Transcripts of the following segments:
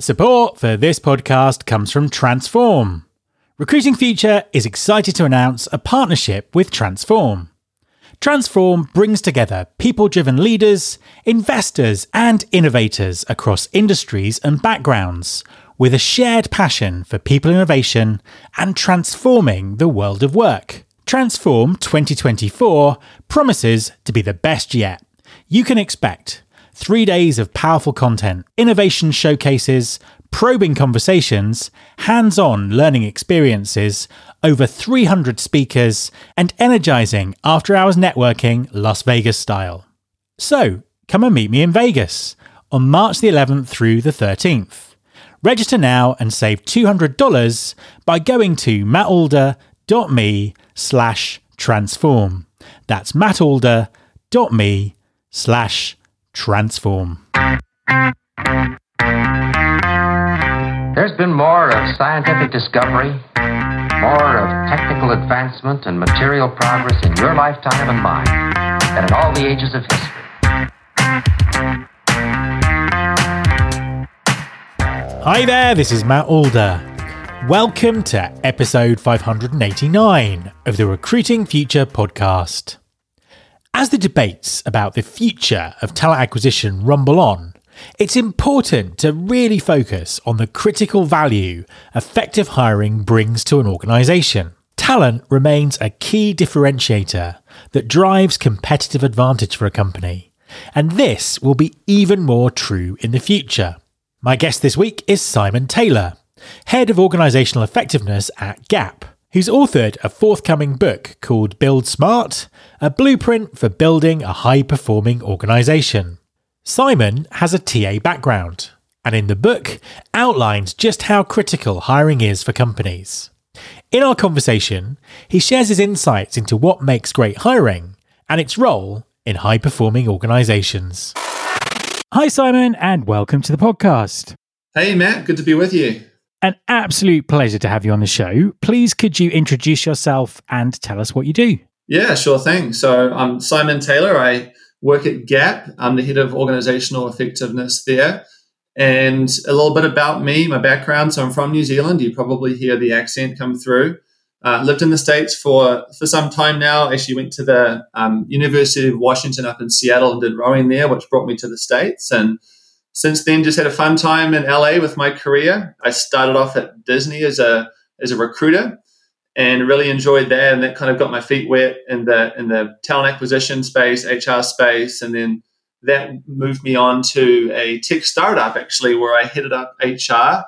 Support for this podcast comes from Transform. Recruiting Future is excited to announce a partnership with Transform. Transform brings together people driven leaders, investors, and innovators across industries and backgrounds with a shared passion for people innovation and transforming the world of work. Transform 2024 promises to be the best yet. You can expect three days of powerful content, innovation showcases, probing conversations, hands on learning experiences, over 300 speakers, and energizing after hours networking Las Vegas style. So, come and meet me in Vegas on March the 11th through the 13th. Register now and save $200 by going to mattalder.me slash transform. That's mattalder.me slash transform. There's been more of scientific discovery, more of technical advancement and material progress in your lifetime and mine than in all the ages of history. Hi there, this is Matt Alder. Welcome to episode 589 of the Recruiting Future podcast. As the debates about the future of talent acquisition rumble on, it's important to really focus on the critical value effective hiring brings to an organisation. Talent remains a key differentiator that drives competitive advantage for a company, and this will be even more true in the future. My guest this week is Simon Taylor, Head of Organisational Effectiveness at Gap, who's authored a forthcoming book called Build Smart, a blueprint for building a high performing organisation. Simon has a TA background, and in the book outlines just how critical hiring is for companies. In our conversation, he shares his insights into what makes great hiring and its role in high performing organisations. Hi, Simon, and welcome to the podcast. Hey, Matt, good to be with you. An absolute pleasure to have you on the show. Please, could you introduce yourself and tell us what you do? Yeah, sure thing. So, I'm Simon Taylor. I work at Gap. I'm the head of organizational effectiveness there. And a little bit about me, my background. So, I'm from New Zealand. You probably hear the accent come through. Uh, lived in the States for, for some time now. Actually, went to the um, University of Washington up in Seattle and did rowing there, which brought me to the States. And since then, just had a fun time in LA with my career. I started off at Disney as a as a recruiter and really enjoyed that. And that kind of got my feet wet in the in the talent acquisition space, HR space, and then that moved me on to a tech startup actually, where I headed up HR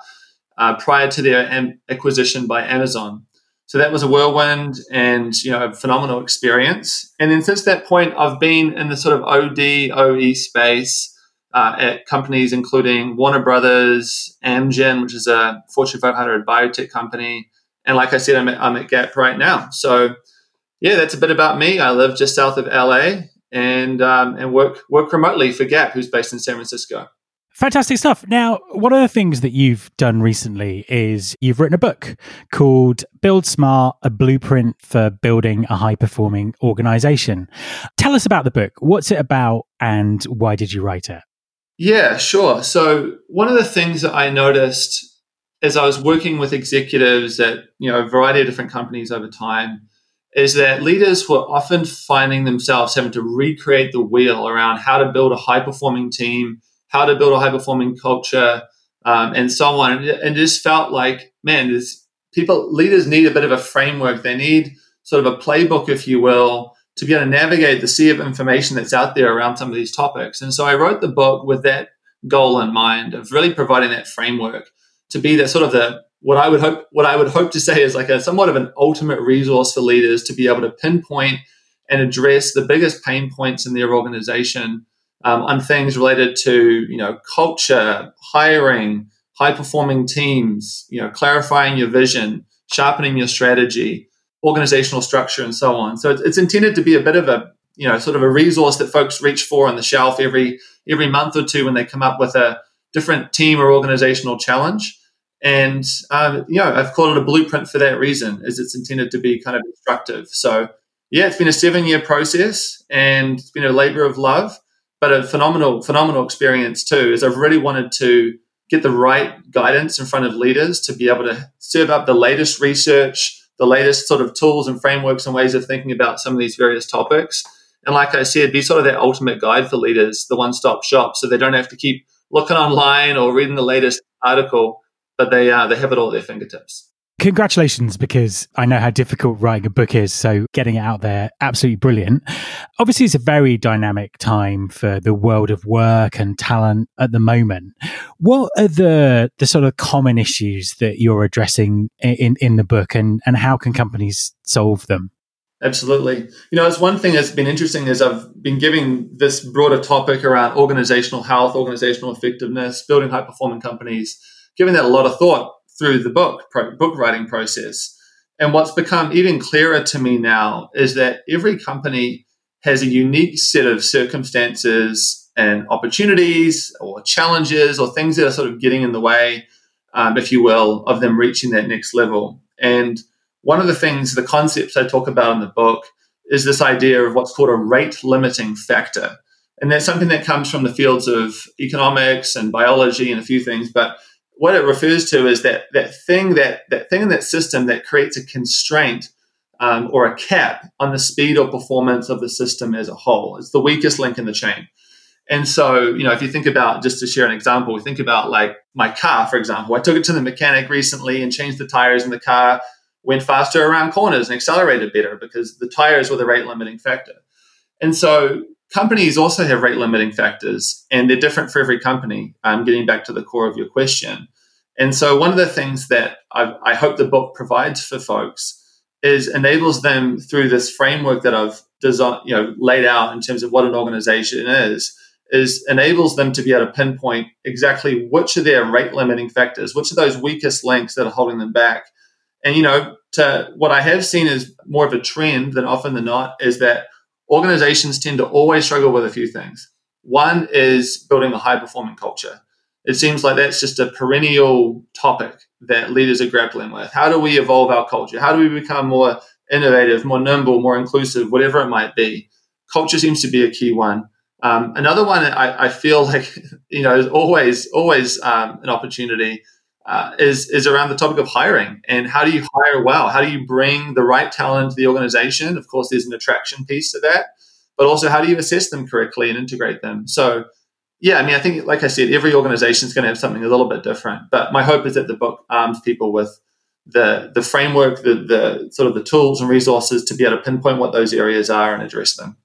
uh, prior to their am- acquisition by Amazon. So that was a whirlwind and you know a phenomenal experience. And then since that point, I've been in the sort of OD OE space uh, at companies including Warner Brothers, Amgen, which is a Fortune 500 biotech company, and like I said, I'm at, I'm at Gap right now. So yeah, that's a bit about me. I live just south of LA and um, and work work remotely for Gap, who's based in San Francisco. Fantastic stuff. Now, one of the things that you've done recently is you've written a book called Build Smart, a blueprint for building a high performing organization. Tell us about the book. What's it about and why did you write it? Yeah, sure. So, one of the things that I noticed as I was working with executives at you know a variety of different companies over time is that leaders were often finding themselves having to recreate the wheel around how to build a high performing team how to build a high performing culture, um, and so on. And it, just felt like, man, people leaders need a bit of a framework. They need sort of a playbook, if you will, to be able to navigate the sea of information that's out there around some of these topics. And so I wrote the book with that goal in mind of really providing that framework to be that sort of the what I would hope what I would hope to say is like a somewhat of an ultimate resource for leaders to be able to pinpoint and address the biggest pain points in their organization um, on things related to you know culture, hiring, high performing teams, you know clarifying your vision, sharpening your strategy, organizational structure, and so on. So it's, it's intended to be a bit of a you know sort of a resource that folks reach for on the shelf every every month or two when they come up with a different team or organizational challenge. And um, you know, I've called it a blueprint for that reason, is it's intended to be kind of instructive. So yeah, it's been a seven year process and it's been a labor of love but a phenomenal, phenomenal experience too. Is I've really wanted to get the right guidance in front of leaders to be able to serve up the latest research, the latest sort of tools and frameworks and ways of thinking about some of these various topics. And like I said, be sort of that ultimate guide for leaders, the one stop shop, so they don't have to keep looking online or reading the latest article, but they, uh, they have it all at their fingertips. Congratulations, because I know how difficult writing a book is. So getting it out there, absolutely brilliant. Obviously, it's a very dynamic time for the world of work and talent at the moment. What are the the sort of common issues that you're addressing in, in the book and, and how can companies solve them? Absolutely. You know, it's one thing that's been interesting is I've been giving this broader topic around organizational health, organizational effectiveness, building high performing companies, giving that a lot of thought through the book book writing process. And what's become even clearer to me now is that every company has a unique set of circumstances and opportunities or challenges or things that are sort of getting in the way, um, if you will, of them reaching that next level. And one of the things, the concepts I talk about in the book is this idea of what's called a rate limiting factor. And that's something that comes from the fields of economics and biology and a few things. But what it refers to is that that thing that that thing in that system that creates a constraint um, or a cap on the speed or performance of the system as a whole. It's the weakest link in the chain. And so, you know, if you think about just to share an example, we think about like my car, for example. I took it to the mechanic recently and changed the tires in the car, went faster around corners and accelerated better because the tires were the rate limiting factor. And so companies also have rate limiting factors and they're different for every company. Um, getting back to the core of your question. And so, one of the things that I, I hope the book provides for folks is enables them through this framework that I've designed, you know, laid out in terms of what an organization is, is enables them to be able to pinpoint exactly which are their rate limiting factors, which are those weakest links that are holding them back. And you know, to what I have seen is more of a trend than often than not is that organizations tend to always struggle with a few things. One is building a high performing culture. It seems like that's just a perennial topic that leaders are grappling with. How do we evolve our culture? How do we become more innovative, more nimble, more inclusive, whatever it might be? Culture seems to be a key one. Um, another one I, I, feel like you know is always always um, an opportunity uh, is is around the topic of hiring and how do you hire well? How do you bring the right talent to the organization? Of course, there's an attraction piece to that, but also how do you assess them correctly and integrate them? So, yeah, I mean, I think, like I said, every organization is going to have something a little bit different. But my hope is that the book arms people with the the framework, the the sort of the tools and resources to be able to pinpoint what those areas are and address them.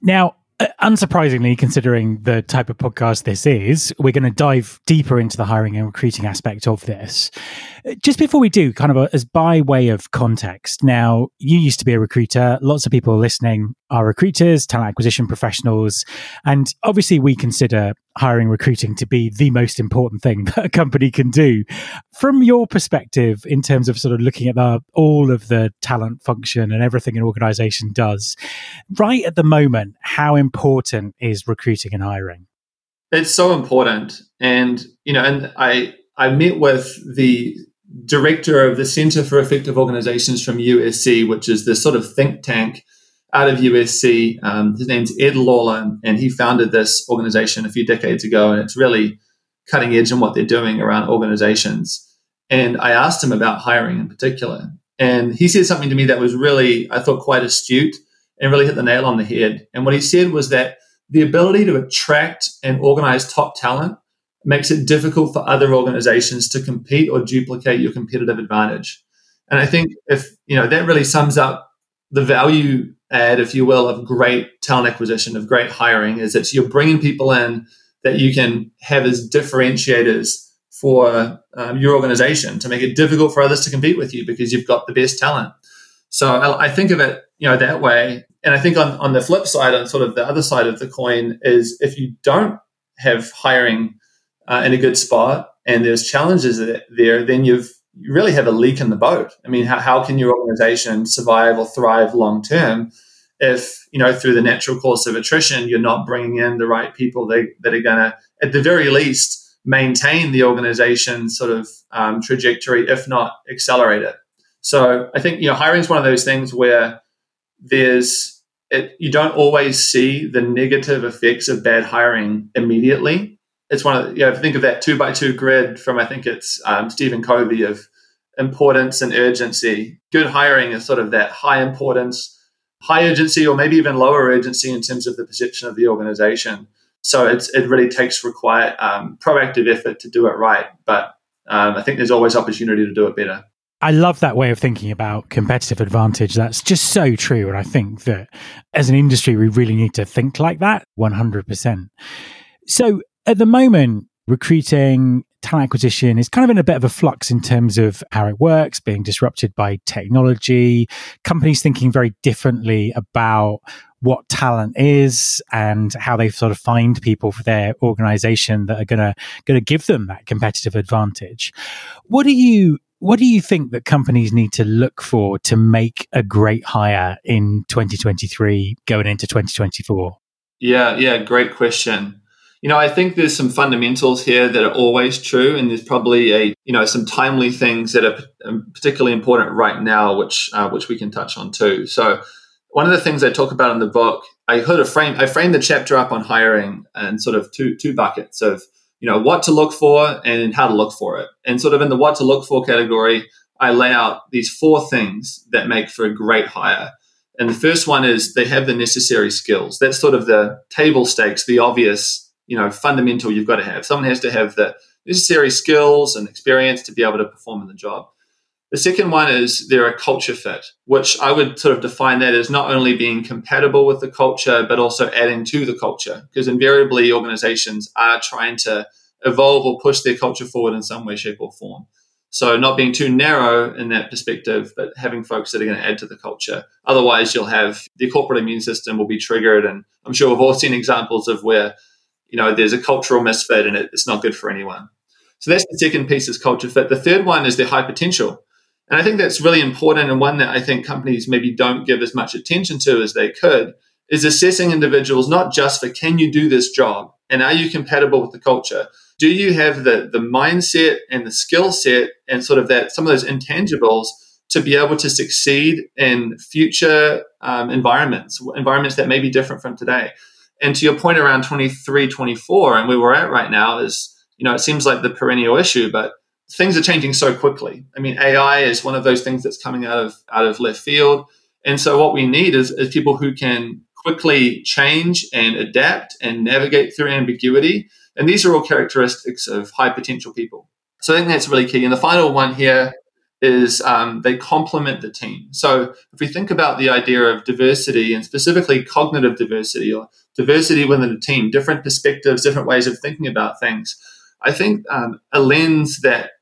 Now, unsurprisingly, considering the type of podcast this is, we're going to dive deeper into the hiring and recruiting aspect of this. Uh, just before we do, kind of a, as by way of context, now you used to be a recruiter. Lots of people listening are recruiters, talent acquisition professionals, and obviously we consider hiring recruiting to be the most important thing that a company can do. From your perspective, in terms of sort of looking at the, all of the talent function and everything an organization does, right at the moment, how important is recruiting and hiring? It's so important. And, you know, and I, I met with the director of the Center for Effective Organizations from USC, which is this sort of think tank out of USC. Um, his name's Ed Lawler, and he founded this organization a few decades ago, and it's really cutting edge in what they're doing around organizations. And I asked him about hiring in particular, and he said something to me that was really, I thought, quite astute and really hit the nail on the head. And what he said was that the ability to attract and organize top talent makes it difficult for other organizations to compete or duplicate your competitive advantage. And I think if, you know, that really sums up the value add, if you will, of great talent acquisition, of great hiring, is that you're bringing people in that you can have as differentiators for um, your organization to make it difficult for others to compete with you because you've got the best talent. So I, I think of it, you know, that way. And I think on, on the flip side, on sort of the other side of the coin, is if you don't have hiring uh, in a good spot and there's challenges there, then you've you really have a leak in the boat. I mean, how, how can your organization survive or thrive long term if, you know, through the natural course of attrition, you're not bringing in the right people that, that are going to, at the very least, maintain the organization's sort of um, trajectory, if not accelerate it. So I think, you know, hiring is one of those things where there's, it, you don't always see the negative effects of bad hiring immediately it's one of the, you know think of that two by two grid from I think it's um, Stephen Covey of importance and urgency. Good hiring is sort of that high importance, high agency or maybe even lower agency in terms of the perception of the organization. So it really takes require um, proactive effort to do it right, but um, I think there's always opportunity to do it better. I love that way of thinking about competitive advantage. That's just so true. And I think that as an industry, we really need to think like that 100%. So at the moment, recruiting talent acquisition is kind of in a bit of a flux in terms of how it works, being disrupted by technology, companies thinking very differently about what talent is and how they sort of find people for their organization that are going to going to give them that competitive advantage. What do you what do you think that companies need to look for to make a great hire in 2023 going into 2024? Yeah, yeah, great question. You know, I think there's some fundamentals here that are always true, and there's probably a you know some timely things that are um, particularly important right now, which uh, which we can touch on too. So, one of the things I talk about in the book, I heard a frame, I framed the chapter up on hiring and sort of two two buckets of you know what to look for and how to look for it, and sort of in the what to look for category, I lay out these four things that make for a great hire. And the first one is they have the necessary skills. That's sort of the table stakes, the obvious you know fundamental you've got to have. Someone has to have the necessary skills and experience to be able to perform in the job. The second one is they're a culture fit, which I would sort of define that as not only being compatible with the culture, but also adding to the culture. Because invariably, organizations are trying to evolve or push their culture forward in some way, shape, or form. So, not being too narrow in that perspective, but having folks that are going to add to the culture. Otherwise, you'll have the corporate immune system will be triggered. And I'm sure we've all seen examples of where you know, there's a cultural misfit and it, it's not good for anyone. So that's the second piece is culture fit. The third one is the high potential. And I think that's really important and one that I think companies maybe don't give as much attention to as they could is assessing individuals not just for can you do this job and are you compatible with the culture? Do you have the, the mindset and the skill set and sort of that some of those intangibles to be able to succeed in future um, environments, environments that may be different from today? And to your point around 23, 24, and where we're at right now is, you know, it seems like the perennial issue, but things are changing so quickly. I mean, AI is one of those things that's coming out of out of left field. And so what we need is, is people who can quickly change and adapt and navigate through ambiguity. And these are all characteristics of high potential people. So I think that's really key. And the final one here is um, they complement the team. So if we think about the idea of diversity and specifically cognitive diversity or diversity within a team, different perspectives, different ways of thinking about things, I think um, a lens that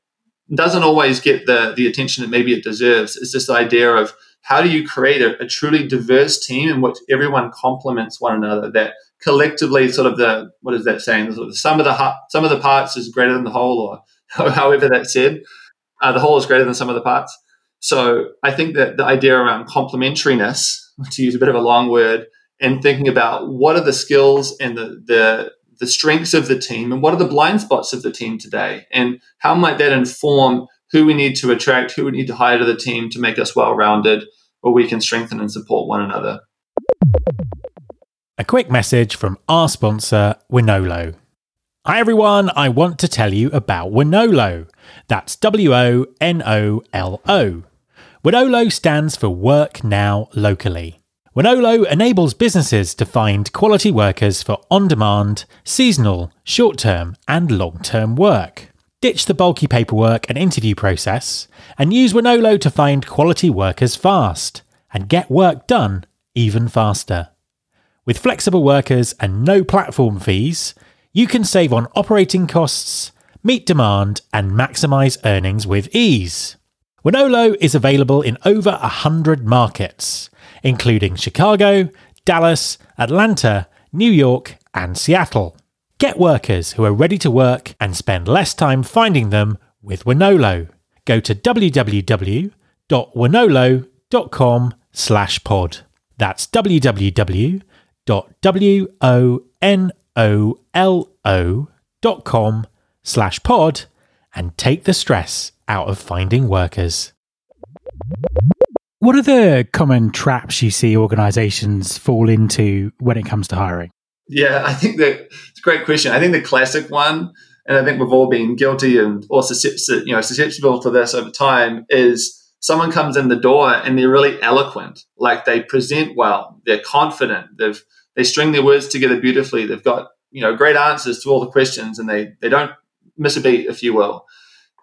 doesn't always get the, the attention that maybe it deserves is this idea of how do you create a, a truly diverse team in which everyone complements one another that collectively sort of the what is that saying the, sort of the sum of the sum of the parts is greater than the whole or however that's said uh, the whole is greater than sum of the parts. So I think that the idea around complementariness, to use a bit of a long word, and thinking about what are the skills and the, the the strengths of the team and what are the blind spots of the team today and how might that inform who we need to attract who we need to hire to the team to make us well rounded where we can strengthen and support one another a quick message from our sponsor Wonolo Hi everyone, I want to tell you about Wonolo. That's W O N O L O. Wonolo stands for Work Now Locally. Wonolo enables businesses to find quality workers for on demand, seasonal, short term, and long term work. Ditch the bulky paperwork and interview process and use Wonolo to find quality workers fast and get work done even faster. With flexible workers and no platform fees, you can save on operating costs, meet demand, and maximize earnings with ease. Wonolo is available in over 100 markets, including Chicago, Dallas, Atlanta, New York, and Seattle. Get workers who are ready to work and spend less time finding them with Wonolo. Go to www.wonolo.com slash pod. That's www.wonolo.com slash pod and take the stress out of finding workers. What are the common traps you see organizations fall into when it comes to hiring? Yeah, I think that it's a great question. I think the classic one, and I think we've all been guilty and or susceptible, you know, susceptible to this over time, is someone comes in the door and they're really eloquent, like they present well, they're confident, they've they string their words together beautifully, they've got you know great answers to all the questions, and they they don't miss a beat, if you will.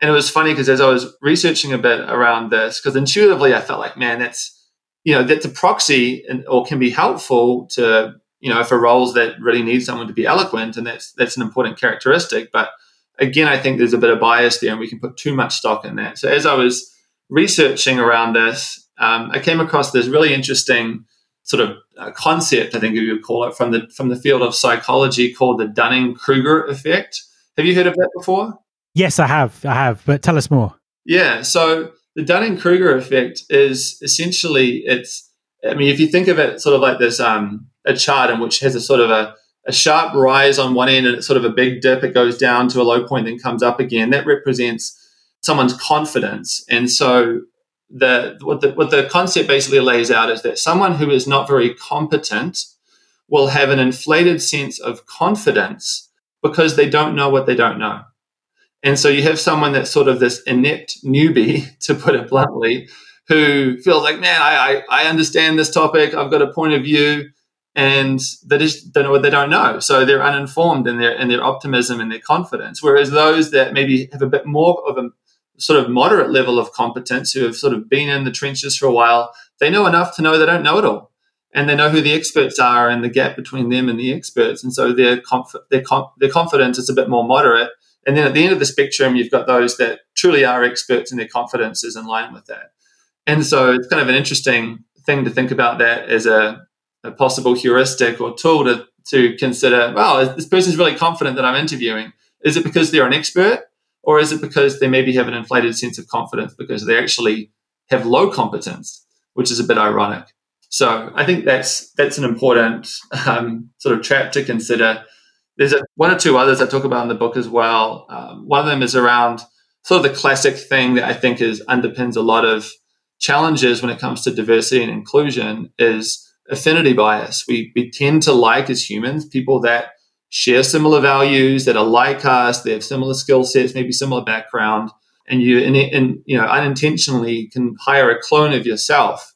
And it was funny because as I was researching a bit around this, because intuitively I felt like, man, that's you know that's a proxy and, or can be helpful to you know for roles that really need someone to be eloquent, and that's that's an important characteristic. But again, I think there's a bit of bias there, and we can put too much stock in that. So as I was researching around this, um, I came across this really interesting sort of uh, concept, I think you would call it, from the from the field of psychology called the Dunning Kruger effect. Have you heard of that before? Yes, I have. I have. But tell us more. Yeah. So the Dunning Kruger effect is essentially it's. I mean, if you think of it sort of like this, um, a chart in which has a sort of a, a sharp rise on one end and it's sort of a big dip, it goes down to a low point, then comes up again. That represents someone's confidence. And so the what the what the concept basically lays out is that someone who is not very competent will have an inflated sense of confidence because they don't know what they don't know. And so you have someone that's sort of this inept newbie, to put it bluntly, who feels like, man, I, I, I understand this topic. I've got a point of view. And they just don't know what they don't know. So they're uninformed in their in their optimism and their confidence. Whereas those that maybe have a bit more of a sort of moderate level of competence who have sort of been in the trenches for a while, they know enough to know they don't know it all and they know who the experts are and the gap between them and the experts. And so their, conf- their, com- their confidence is a bit more moderate. And then at the end of the spectrum, you've got those that truly are experts and their confidence is in line with that. And so it's kind of an interesting thing to think about that as a, a possible heuristic or tool to, to consider, well, this person's really confident that I'm interviewing. Is it because they're an expert? Or is it because they maybe have an inflated sense of confidence because they actually have low competence, which is a bit ironic. So I think that's that's an important um, sort of trap to consider. There's a, one or two others I talk about in the book as well. Um, one of them is around sort of the classic thing that I think is underpins a lot of challenges when it comes to diversity and inclusion is affinity bias. We we tend to like as humans people that share similar values, that are like us, they have similar skill sets, maybe similar background, and you and, and you know unintentionally can hire a clone of yourself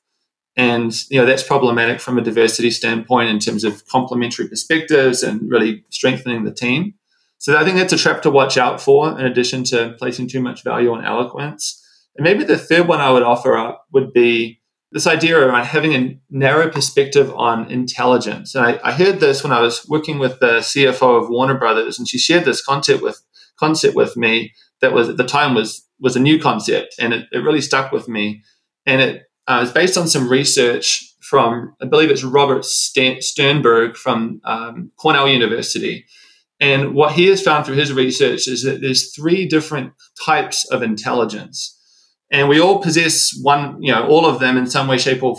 and you know that's problematic from a diversity standpoint in terms of complementary perspectives and really strengthening the team. So I think that's a trap to watch out for, in addition to placing too much value on eloquence. And maybe the third one I would offer up would be this idea around having a narrow perspective on intelligence. And I, I heard this when I was working with the CFO of Warner Brothers, and she shared this concept with concept with me that was at the time was was a new concept, and it, it really stuck with me. And it uh, it's based on some research from, I believe it's Robert Sternberg from um, Cornell University. And what he has found through his research is that there's three different types of intelligence. And we all possess one, you know, all of them in some way, shape, or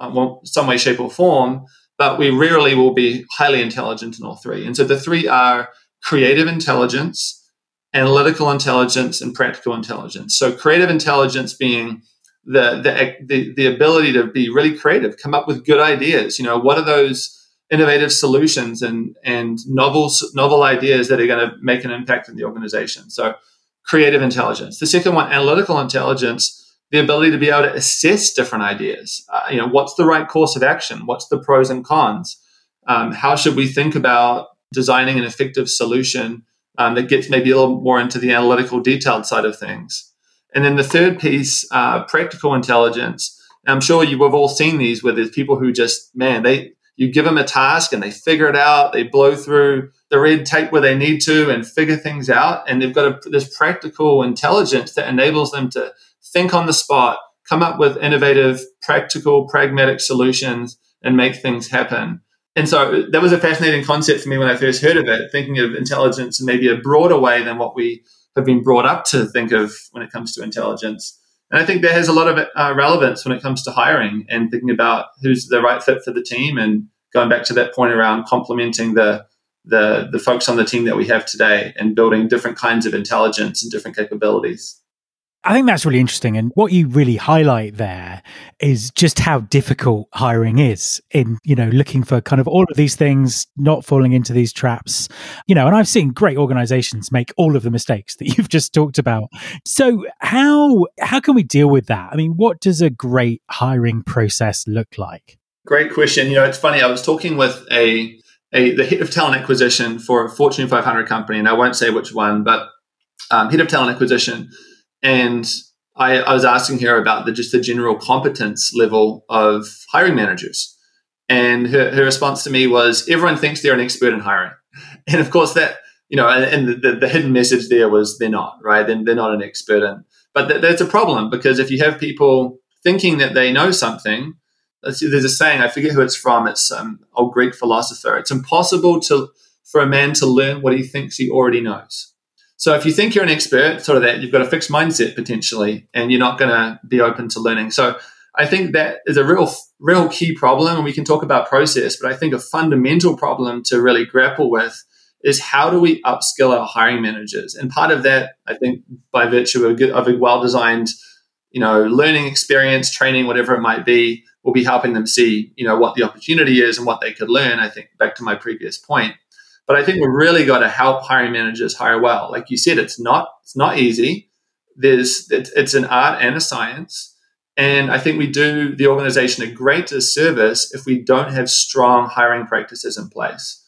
uh, some way, shape, or form. But we rarely will be highly intelligent in all three. And so the three are creative intelligence, analytical intelligence, and practical intelligence. So creative intelligence being the, the the the ability to be really creative, come up with good ideas. You know, what are those innovative solutions and and novel novel ideas that are going to make an impact in the organization? So, creative intelligence. The second one, analytical intelligence. The ability to be able to assess different ideas. Uh, you know, what's the right course of action? What's the pros and cons? Um, how should we think about designing an effective solution um, that gets maybe a little more into the analytical, detailed side of things? And then the third piece, uh, practical intelligence. I'm sure you have all seen these where there's people who just, man, they you give them a task and they figure it out. They blow through the red tape where they need to and figure things out. And they've got a, this practical intelligence that enables them to think on the spot, come up with innovative, practical, pragmatic solutions, and make things happen. And so that was a fascinating concept for me when I first heard of it, thinking of intelligence in maybe a broader way than what we have been brought up to think of when it comes to intelligence. And I think that has a lot of uh, relevance when it comes to hiring and thinking about who's the right fit for the team and going back to that point around complementing the the the folks on the team that we have today and building different kinds of intelligence and different capabilities. I think that's really interesting. And what you really highlight there is just how difficult hiring is in, you know, looking for kind of all of these things, not falling into these traps, you know, and I've seen great organizations make all of the mistakes that you've just talked about. So how, how can we deal with that? I mean, what does a great hiring process look like? Great question. You know, it's funny. I was talking with a, a the head of talent acquisition for a Fortune 500 company, and I won't say which one, but um, head of talent acquisition and I, I was asking her about the just the general competence level of hiring managers. And her, her response to me was, everyone thinks they're an expert in hiring. And of course, that, you know, and, and the, the, hidden message there was they're not, right? Then they're not an expert in. But th- that's a problem because if you have people thinking that they know something, there's a saying, I forget who it's from, it's um, old Greek philosopher. It's impossible to for a man to learn what he thinks he already knows. So if you think you're an expert, sort of that, you've got a fixed mindset potentially, and you're not going to be open to learning. So I think that is a real, real key problem. And we can talk about process, but I think a fundamental problem to really grapple with is how do we upskill our hiring managers? And part of that, I think, by virtue of a, a well-designed, you know, learning experience, training, whatever it might be, will be helping them see, you know, what the opportunity is and what they could learn. I think back to my previous point. But I think we've really got to help hiring managers hire well. Like you said, it's not it's not easy. There's it's, an art and a science. And I think we do the organization a great disservice if we don't have strong hiring practices in place.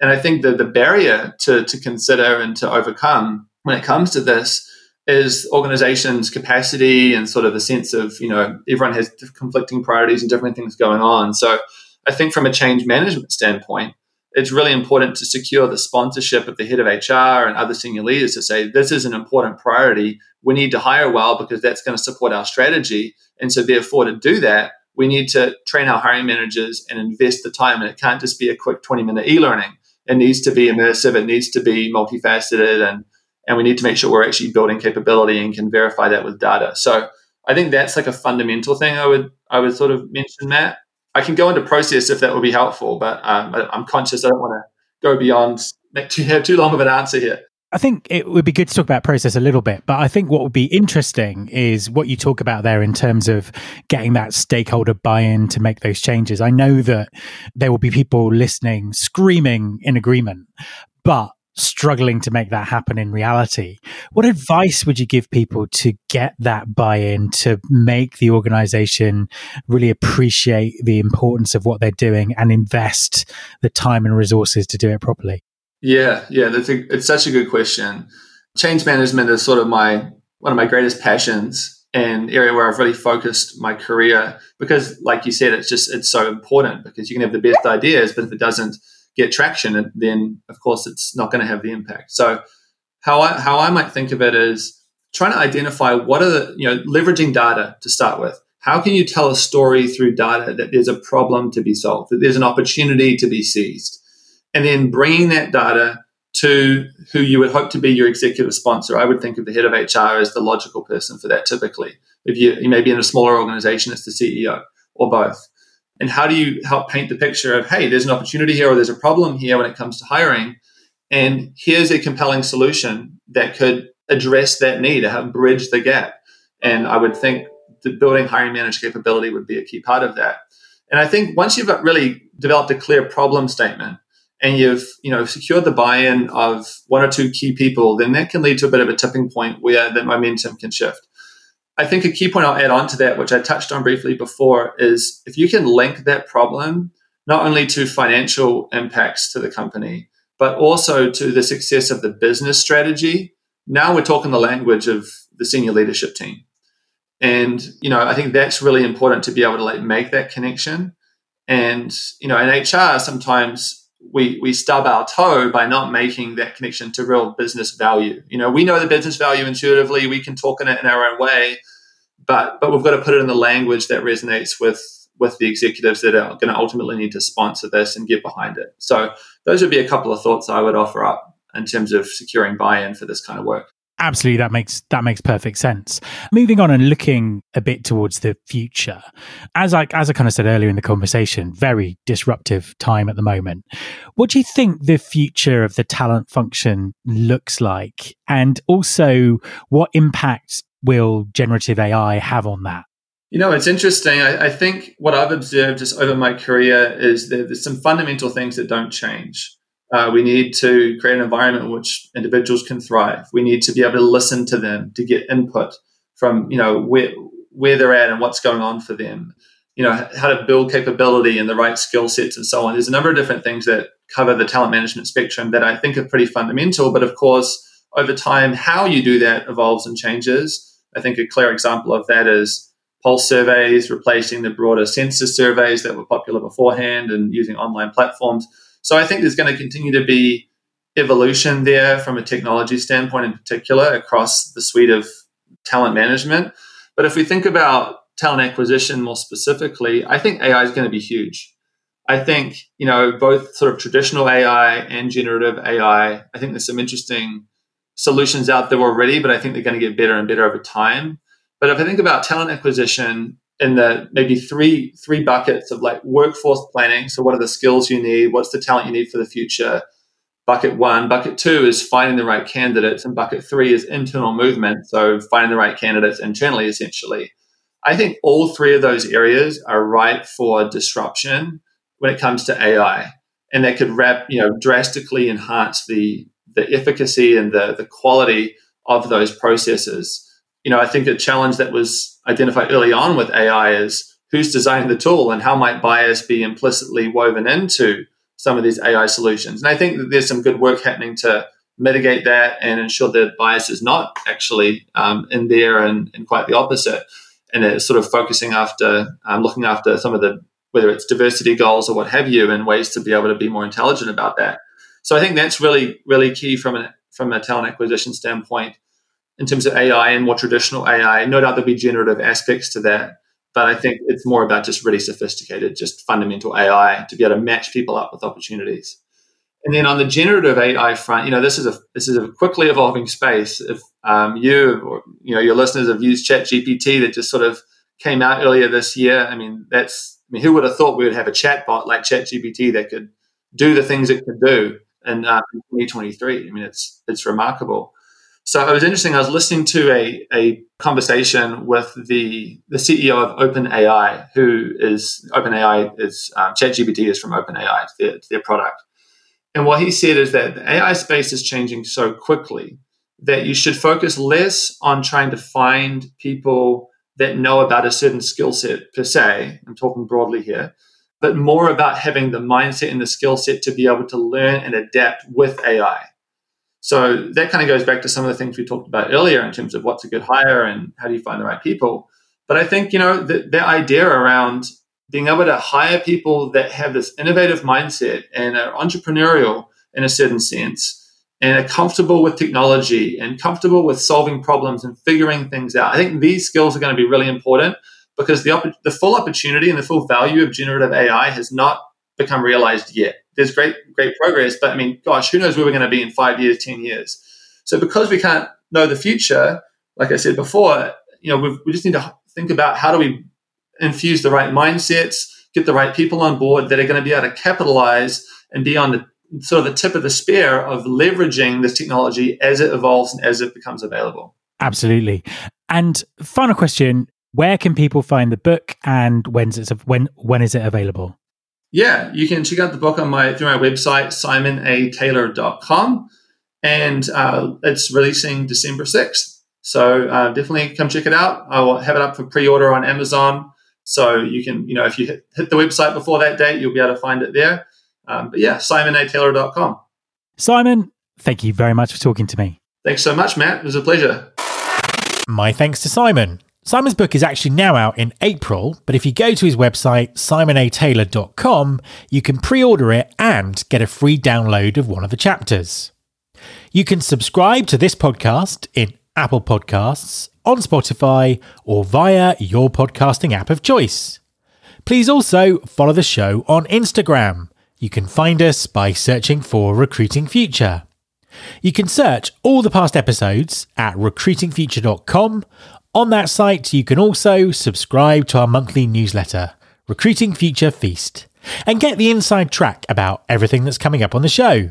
And I think that the barrier to, to consider and to overcome when it comes to this is organizations' capacity and sort of the sense of, you know, everyone has conflicting priorities and different things going on. So I think from a change management standpoint, it's really important to secure the sponsorship of the head of HR and other senior leaders to say, this is an important priority. We need to hire well because that's going to support our strategy. And so, therefore, to do that, we need to train our hiring managers and invest the time. And it can't just be a quick 20 minute e learning. It needs to be immersive, it needs to be multifaceted, and, and we need to make sure we're actually building capability and can verify that with data. So, I think that's like a fundamental thing I would I would sort of mention, Matt. I can go into process if that would be helpful, but um, I'm conscious I don't want to go beyond to have too long of an answer here. I think it would be good to talk about process a little bit, but I think what would be interesting is what you talk about there in terms of getting that stakeholder buy in to make those changes. I know that there will be people listening screaming in agreement, but struggling to make that happen in reality. What advice would you give people to get that buy in, to make the organization really appreciate the importance of what they're doing and invest the time and resources to do it properly? Yeah, yeah, that's a, it's such a good question. Change management is sort of my one of my greatest passions and area where I've really focused my career because like you said it's just it's so important because you can have the best ideas but if it doesn't get traction, then of course it's not going to have the impact. So how I how I might think of it is trying to identify what are the you know leveraging data to start with. How can you tell a story through data that there's a problem to be solved, that there's an opportunity to be seized, and then bringing that data to who you would hope to be your executive sponsor. I would think of the head of HR as the logical person for that. Typically, if you, you may be in a smaller organization, it's the CEO or both and how do you help paint the picture of hey there's an opportunity here or there's a problem here when it comes to hiring? And here's a compelling solution that could address that need to help bridge the gap. And i would think the building hiring manager capability would be a key part of that. And i think once you've really developed a clear problem statement and you've you know secured the buy-in of one or two key people then that can lead to a bit of a tipping point where the momentum can shift I think a key point I'll add on to that, which I touched on briefly before, is if you can link that problem not only to financial impacts to the company, but also to the success of the business strategy. Now we're talking the language of the senior leadership team. And, you know, I think that's really important to be able to like make that connection. And, you know, in HR, sometimes we we stub our toe by not making that connection to real business value. You know, we know the business value intuitively. We can talk in it in our own way, but but we've got to put it in the language that resonates with with the executives that are going to ultimately need to sponsor this and get behind it. So those would be a couple of thoughts I would offer up in terms of securing buy-in for this kind of work. Absolutely, that makes that makes perfect sense. Moving on and looking a bit towards the future, as I as I kind of said earlier in the conversation, very disruptive time at the moment. What do you think the future of the talent function looks like, and also what impact will generative AI have on that? You know, it's interesting. I, I, think what I've observed just over my career is that there's some fundamental things that don't change. Uh, we need to create an environment in which individuals can thrive. We need to be able to listen to them to get input from you know where where they're at and what's going on for them. You know how to build capability and the right skill sets and so on. There's a number of different things that cover the talent management spectrum that I think are pretty fundamental. But of course, over time, how you do that evolves and changes. I think a clear example of that is pulse surveys, replacing the broader census surveys that were popular beforehand and using online platforms. So I think there's going to continue to be evolution there from a technology standpoint in particular across the suite of talent management. But if we think about talent acquisition more specifically, I think AI is going to be huge. I think, you know, both sort of traditional AI and generative AI, I think there's some interesting solutions out there already, but I think they're going to get better and better over time. But if I think about talent acquisition in the maybe three three buckets of like workforce planning, so what are the skills you need? What's the talent you need for the future? Bucket one, bucket two is finding the right candidates, and bucket three is internal movement, so finding the right candidates internally, essentially. I think all three of those areas are ripe for disruption when it comes to AI, and that could wrap, you know, drastically enhance the the efficacy and the the quality of those processes you know, I think a challenge that was identified early on with AI is who's designing the tool and how might bias be implicitly woven into some of these AI solutions. And I think that there's some good work happening to mitigate that and ensure that bias is not actually um, in there and, and, quite the opposite. And it's sort of focusing after um, looking after some of the whether it's diversity goals or what have you, and ways to be able to be more intelligent about that. So I think that's really really key from an from a talent acquisition standpoint in terms of AI and more traditional AI. No doubt there'll be generative aspects to that, but I think it's more about just really sophisticated, just fundamental AI to be able to match people up with opportunities. And then on the generative AI front, you know, this is a this is a quickly evolving space. If um, you or you know your listeners have used ChatGPT that just sort of came out earlier this year, I mean, that's I mean, who would have thought we would have a chatbot like ChatGPT that could do the things it could do in, uh, in 2023? I mean, it's it's remarkable. So it was interesting. I was listening to a, a conversation with the, the CEO of OpenAI, who is OpenAI is um, ChatGPT is from OpenAI, it's their, it's their product. And what he said is that the AI space is changing so quickly that you should focus less on trying to find people that know about a certain skill set per se. I'm talking broadly here, but more about having the mindset and the skill set to be able to learn and adapt with AI. So that kind of goes back to some of the things we talked about earlier in terms of what's a good hire and how do you find the right people. But I think, you know, the, the idea around being able to hire people that have this innovative mindset and are entrepreneurial in a certain sense and are comfortable with technology and comfortable with solving problems and figuring things out. I think these skills are going to be really important because the, the full opportunity and the full value of generative AI has not become realized yet there's great great progress, but I mean, gosh, who knows where we're going to be in five years, ten years? So because we can't know the future, like I said before, you know, we just need to think about how do we infuse the right mindsets, get the right people on board that are going to be able to capitalize and be on the sort of the tip of the spear of leveraging this technology as it evolves and as it becomes available. Absolutely. And final question: Where can people find the book, and when's it when when is it available? Yeah, you can check out the book on my through my website, simonataylor.com. And uh, it's releasing December 6th. So uh, definitely come check it out. I will have it up for pre-order on Amazon. So you can, you know, if you hit, hit the website before that date, you'll be able to find it there. Um, but yeah, simonataylor.com. Simon, thank you very much for talking to me. Thanks so much, Matt. It was a pleasure. My thanks to Simon. Simon's book is actually now out in April, but if you go to his website, simonataylor.com, you can pre order it and get a free download of one of the chapters. You can subscribe to this podcast in Apple Podcasts, on Spotify, or via your podcasting app of choice. Please also follow the show on Instagram. You can find us by searching for Recruiting Future. You can search all the past episodes at recruitingfuture.com on that site, you can also subscribe to our monthly newsletter, Recruiting Future Feast, and get the inside track about everything that's coming up on the show.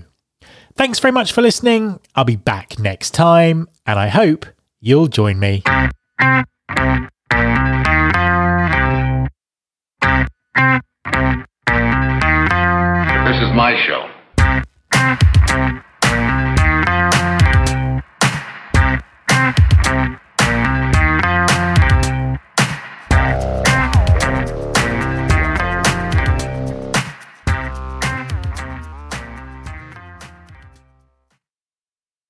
Thanks very much for listening. I'll be back next time, and I hope you'll join me. This is my show.